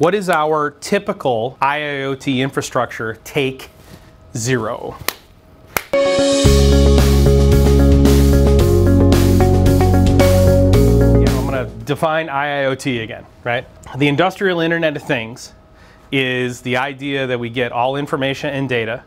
What is our typical IIoT infrastructure take zero? I'm going to define IIoT again, right? The Industrial Internet of Things is the idea that we get all information and data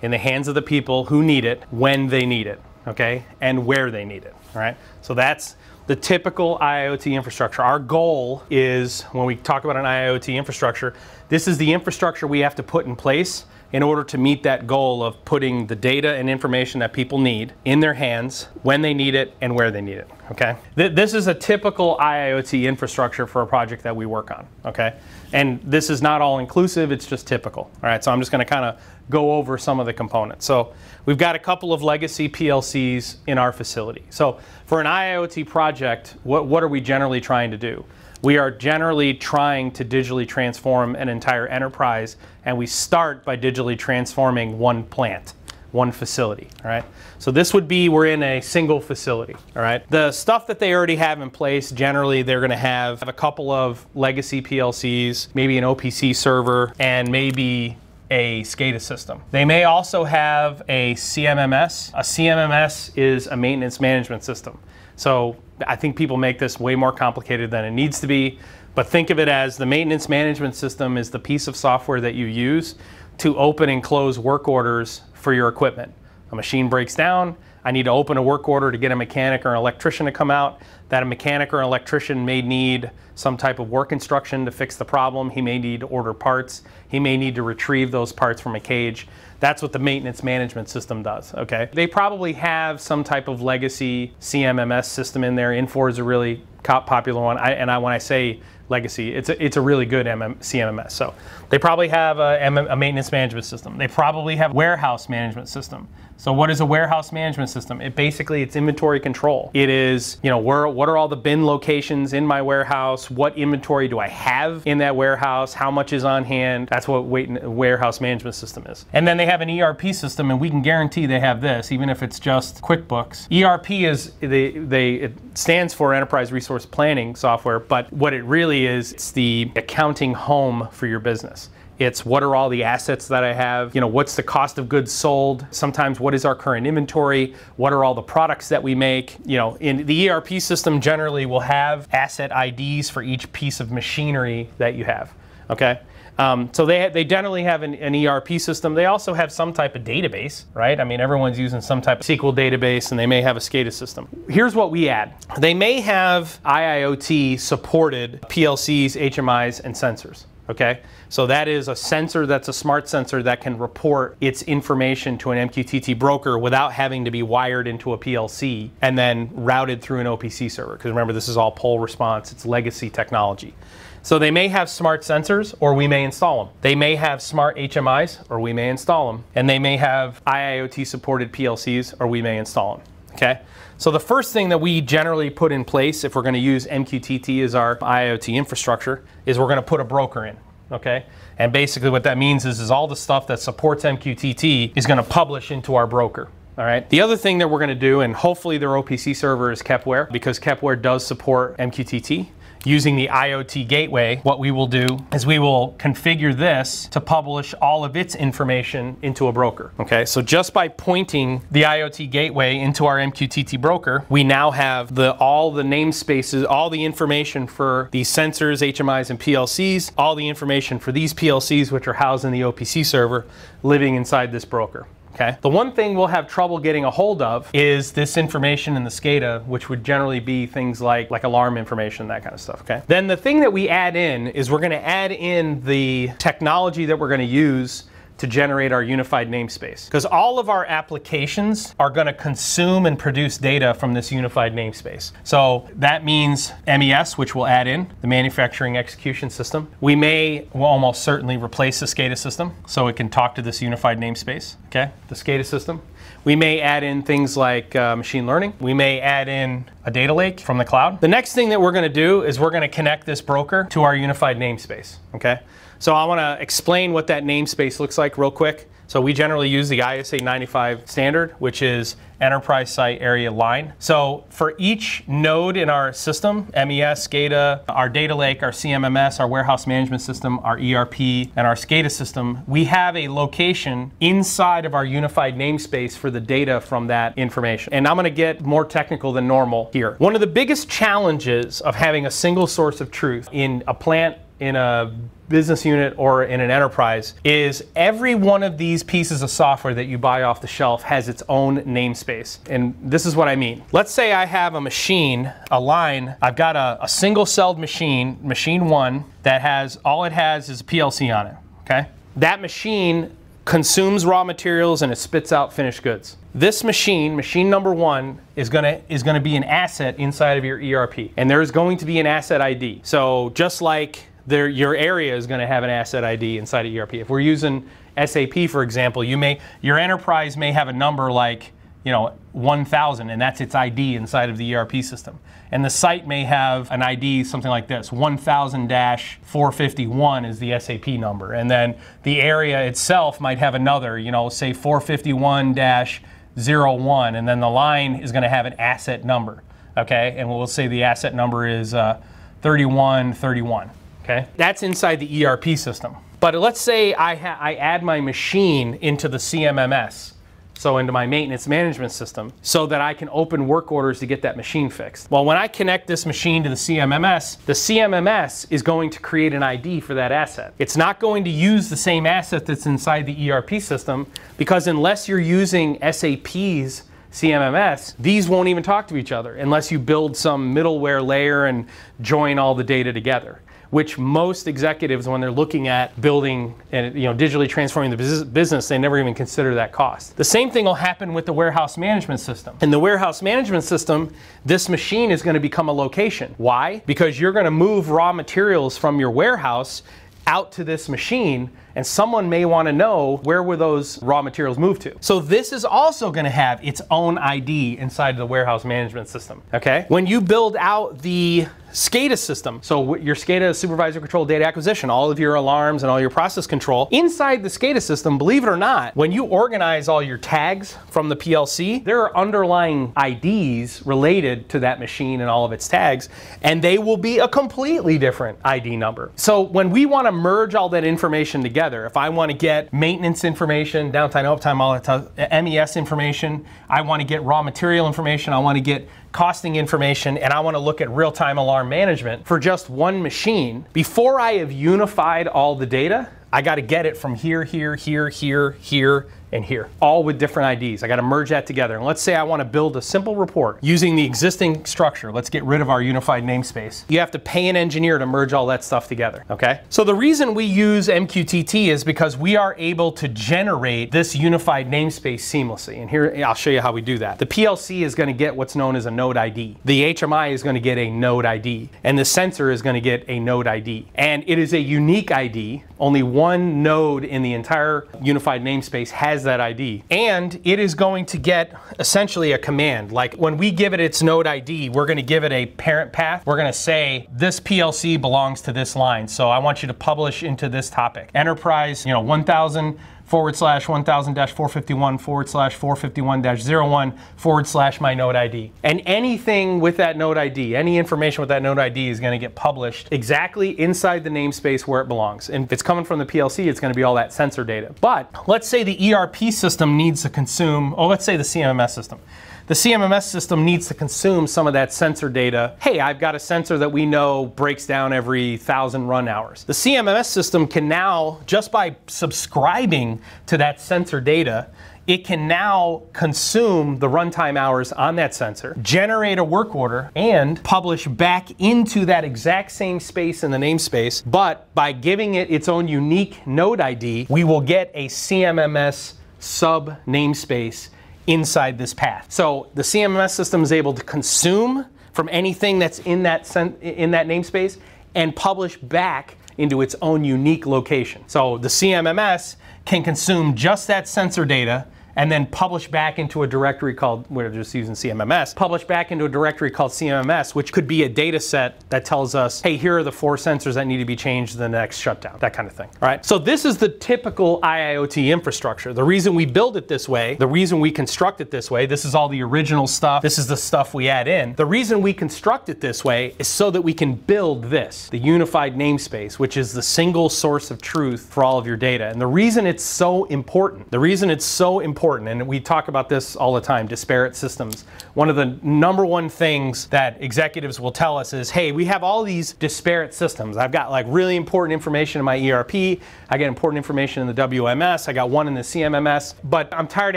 in the hands of the people who need it when they need it, okay? And where they need it, all right? So that's the typical IoT infrastructure. Our goal is when we talk about an IoT infrastructure, this is the infrastructure we have to put in place in order to meet that goal of putting the data and information that people need in their hands when they need it and where they need it. Okay? Th- this is a typical IoT infrastructure for a project that we work on. Okay? And this is not all inclusive, it's just typical. All right, so I'm just going to kind of go over some of the components. So we've got a couple of legacy PLCs in our facility. So for an IoT project, what, what are we generally trying to do? We are generally trying to digitally transform an entire enterprise, and we start by digitally transforming one plant, one facility. All right. So this would be we're in a single facility. All right. The stuff that they already have in place, generally they're going to have a couple of legacy PLCs, maybe an OPC server, and maybe a SCADA system. They may also have a CMMS. A CMMS is a maintenance management system. So I think people make this way more complicated than it needs to be. But think of it as the maintenance management system is the piece of software that you use to open and close work orders for your equipment. A machine breaks down, I need to open a work order to get a mechanic or an electrician to come out. That a mechanic or an electrician may need some type of work instruction to fix the problem. He may need to order parts. He may need to retrieve those parts from a cage. That's what the maintenance management system does, okay? They probably have some type of legacy CMMS system in there. Infor is a really popular one. I, and I, when I say legacy, it's a, it's a really good MM, CMMS. So they probably have a, a maintenance management system. They probably have warehouse management system. So what is a warehouse management system? It basically it's inventory control. It is, you know, where what are all the bin locations in my warehouse? What inventory do I have in that warehouse? How much is on hand? That's what warehouse management system is. And then they have an ERP system and we can guarantee they have this even if it's just QuickBooks. ERP is they they it stands for enterprise resource planning software, but what it really is it's the accounting home for your business. It's what are all the assets that I have? You know, what's the cost of goods sold? Sometimes what is our current inventory? What are all the products that we make? You know, in the ERP system generally will have asset IDs for each piece of machinery that you have. Okay? Um, so they, they generally have an, an, ERP system. They also have some type of database, right? I mean, everyone's using some type of SQL database and they may have a SCADA system. Here's what we add. They may have IIoT supported PLCs, HMIs, and sensors okay? So that is a sensor that's a smart sensor that can report its information to an MQTT broker without having to be wired into a PLC and then routed through an OPC server. Because remember, this is all poll response, it's legacy technology. So they may have smart sensors or we may install them. They may have smart HMIs or we may install them. And they may have IIoT supported PLCs or we may install them. Okay? So the first thing that we generally put in place if we're going to use MQTT as our IoT infrastructure is we're going to put a broker in. Okay? And basically what that means is, is all the stuff that supports MQTT is going to publish into our broker. All right. The other thing that we're going to do, and hopefully their OPC server is Kepware, because Kepware does support MQTT using the IoT gateway, what we will do is we will configure this to publish all of its information into a broker. Okay, so just by pointing the IoT gateway into our MQTT broker, we now have the all the namespaces, all the information for these sensors, HMIs, and PLCs, all the information for these PLCs, which are housed in the OPC server, living inside this broker. Okay. The one thing we'll have trouble getting a hold of is this information in the SCADA, which would generally be things like, like alarm information, that kind of stuff. Okay. Then the thing that we add in is we're to add in the technology that we're to use to generate our unified namespace. Because all of our applications are going to consume and produce data from this unified namespace. So that means MES, which we'll add in, the manufacturing execution system. We may will almost certainly replace the SCADA system so it can talk to this unified namespace, okay? The SCADA system. We may add in things like uh, machine learning. We may add in a data lake from the cloud. The next thing that we're going to do is we're going to connect this broker to our unified namespace, okay? So I want to explain what that namespace looks like real quick. So we generally use the ISA 95 standard, which is enterprise site area line. So for each node in our system, MES, SCADA, our data lake, our CMMS, our warehouse management system, our ERP, and our SCADA system, we have a location inside of our unified namespace for the data from that information. And I'm going to get more technical than normal here. One of the biggest challenges of having a single source of truth in a plant in a business unit or in an enterprise is every one of these pieces of software that you buy off the shelf has its own namespace. And this is what I mean. Let's say I have a machine, a line, I've got a, a single celled machine, machine one, that has all it has is a PLC on it. Okay? That machine consumes raw materials and it spits out finished goods. This machine, machine number one, is gonna is gonna be an asset inside of your ERP, and there is going to be an asset ID. So just like there, your area is going to have an asset ID inside of ERP. If we're using SAP, for example, you may your enterprise may have a number like you know 1000 and that's its ID inside of the ERP system. And the site may have an ID something like this 1000-451 is the SAP number. And then the area itself might have another, you know, say 451-01 and then the line is going to have an asset number. Okay? And we'll say the asset number is uh, 3131. Okay, that's inside the ERP system. But let's say I, I add my machine into the CMMS, so into my maintenance management system, so that I can open work orders to get that machine fixed. Well, when I connect this machine to the CMMS, the CMMS is going to create an ID for that asset. It's not going to use the same asset that's inside the ERP system because unless you're using SAP's CMMS, these won't even talk to each other unless you build some middleware layer and join all the data together which most executives, when they're looking at building and you know digitally transforming the business, they never even consider that cost. The same thing will happen with the warehouse management system. In the warehouse management system, this machine is going to become a location. Why? Because you're going to move raw materials from your warehouse out to this machine and someone may want to know where were those raw materials moved to. So this is also going to have its own ID inside the warehouse management system. Okay? When you build out the SCADA system. So your SCADA supervisor control data acquisition, all of your alarms and all your process control. Inside the SCADA system, believe it or not, when you organize all your tags from the PLC, there are underlying IDs related to that machine and all of its tags, and they will be a completely different ID number. So when we want to merge all that information together, if I want to get maintenance information, downtime, uptime, all that MES information, I want to get raw material information, I want to get costing information and I want to look at real time alarm management for just one machine, before I have unified all the data, I got to get it from here, here, here, here, here, and here, all with different IDs. I got to merge that together. And let's say I want to build a simple report using the existing structure. Let's get rid of our unified namespace. You have to pay an engineer to merge all that stuff together, okay? So the reason we use MQTT is because we are able to generate this unified namespace seamlessly. And here, I'll show you how we do that. The PLC is going to get what's known as a node ID. The HMI is going to get a node ID. And the sensor is going to get a node ID. And it is a unique ID. Only one node in the entire unified namespace has has that ID. And it is going to get essentially a command. Like when we give it its node ID, we're going to give it a parent path. We're going to say this PLC belongs to this line. So I want you to publish into this topic. Enterprise, you know, 1000 forward slash 1000 dash 451 forward slash 451 dash 01 forward slash my node ID. And anything with that node ID, any information with that node ID is going to get published exactly inside the namespace where it belongs. And if it's coming from the PLC, it's going to be all that sensor data. But let's say the ERP system needs to consume, oh, let's say the CMMS system the CMMS system needs to consume some of that sensor data. Hey, I've got a sensor that we know breaks down every thousand run hours. The CMMS system can now, just by subscribing to that sensor data, it can now consume the runtime hours on that sensor, generate a work order, and publish back into that exact same space in the namespace. But by giving it its own unique node ID, we will get a CMMS sub namespace inside this path. So the CMMS system is able to consume from anything that's in that, in that namespace and publish back into its own unique location. So the CMMS can consume just that sensor data and then publish back into a directory called, we're just using CMMS, publish back into a directory called CMMS, which could be a data set that tells us, hey, here are the four sensors that need to be changed in the next shutdown, that kind of thing. All right. So this is the typical IIoT infrastructure. The reason we build it this way, the reason we construct it this way, this is all the original stuff, this is the stuff we add in. The reason we construct it this way is so that we can build this, the unified namespace, which is the single source of truth for all of your data. And the reason it's so important, the reason it's so important, and we talk about this all the time, disparate systems. One of the number one things that executives will tell us is, hey, we have all these disparate systems. I've got like really important information in my ERP, I get important information in the WMS, I got one in the CMMS, but I'm tired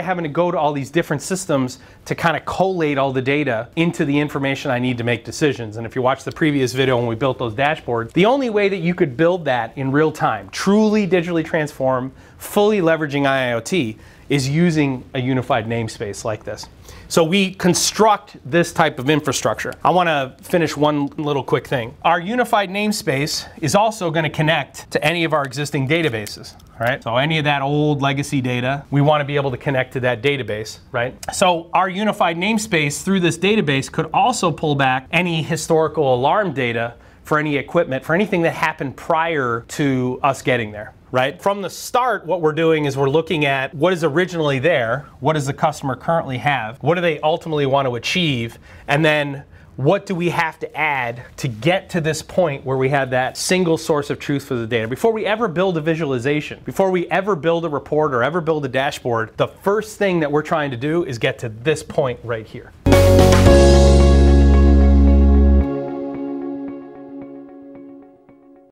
of having to go to all these different systems to kind of collate all the data into the information I need to make decisions. And if you watch the previous video when we built those dashboards, the only way that you could build that in real time, truly digitally transform, fully leveraging IoT, is using a unified namespace like this. So we construct this type of infrastructure. I want to finish one little quick thing. Our unified namespace is also going to connect to any of our existing databases, right? So any of that old legacy data, we want to be able to connect to that database, right? So our unified namespace through this database could also pull back any historical alarm data for any equipment, for anything that happened prior to us getting there right? From the start, what we're doing is we're looking at what is originally there, what does the customer currently have, what do they ultimately want to achieve, and then what do we have to add to get to this point where we have that single source of truth for the data? Before we ever build a visualization, before we ever build a report or ever build a dashboard, the first thing that we're trying to do is get to this point right here.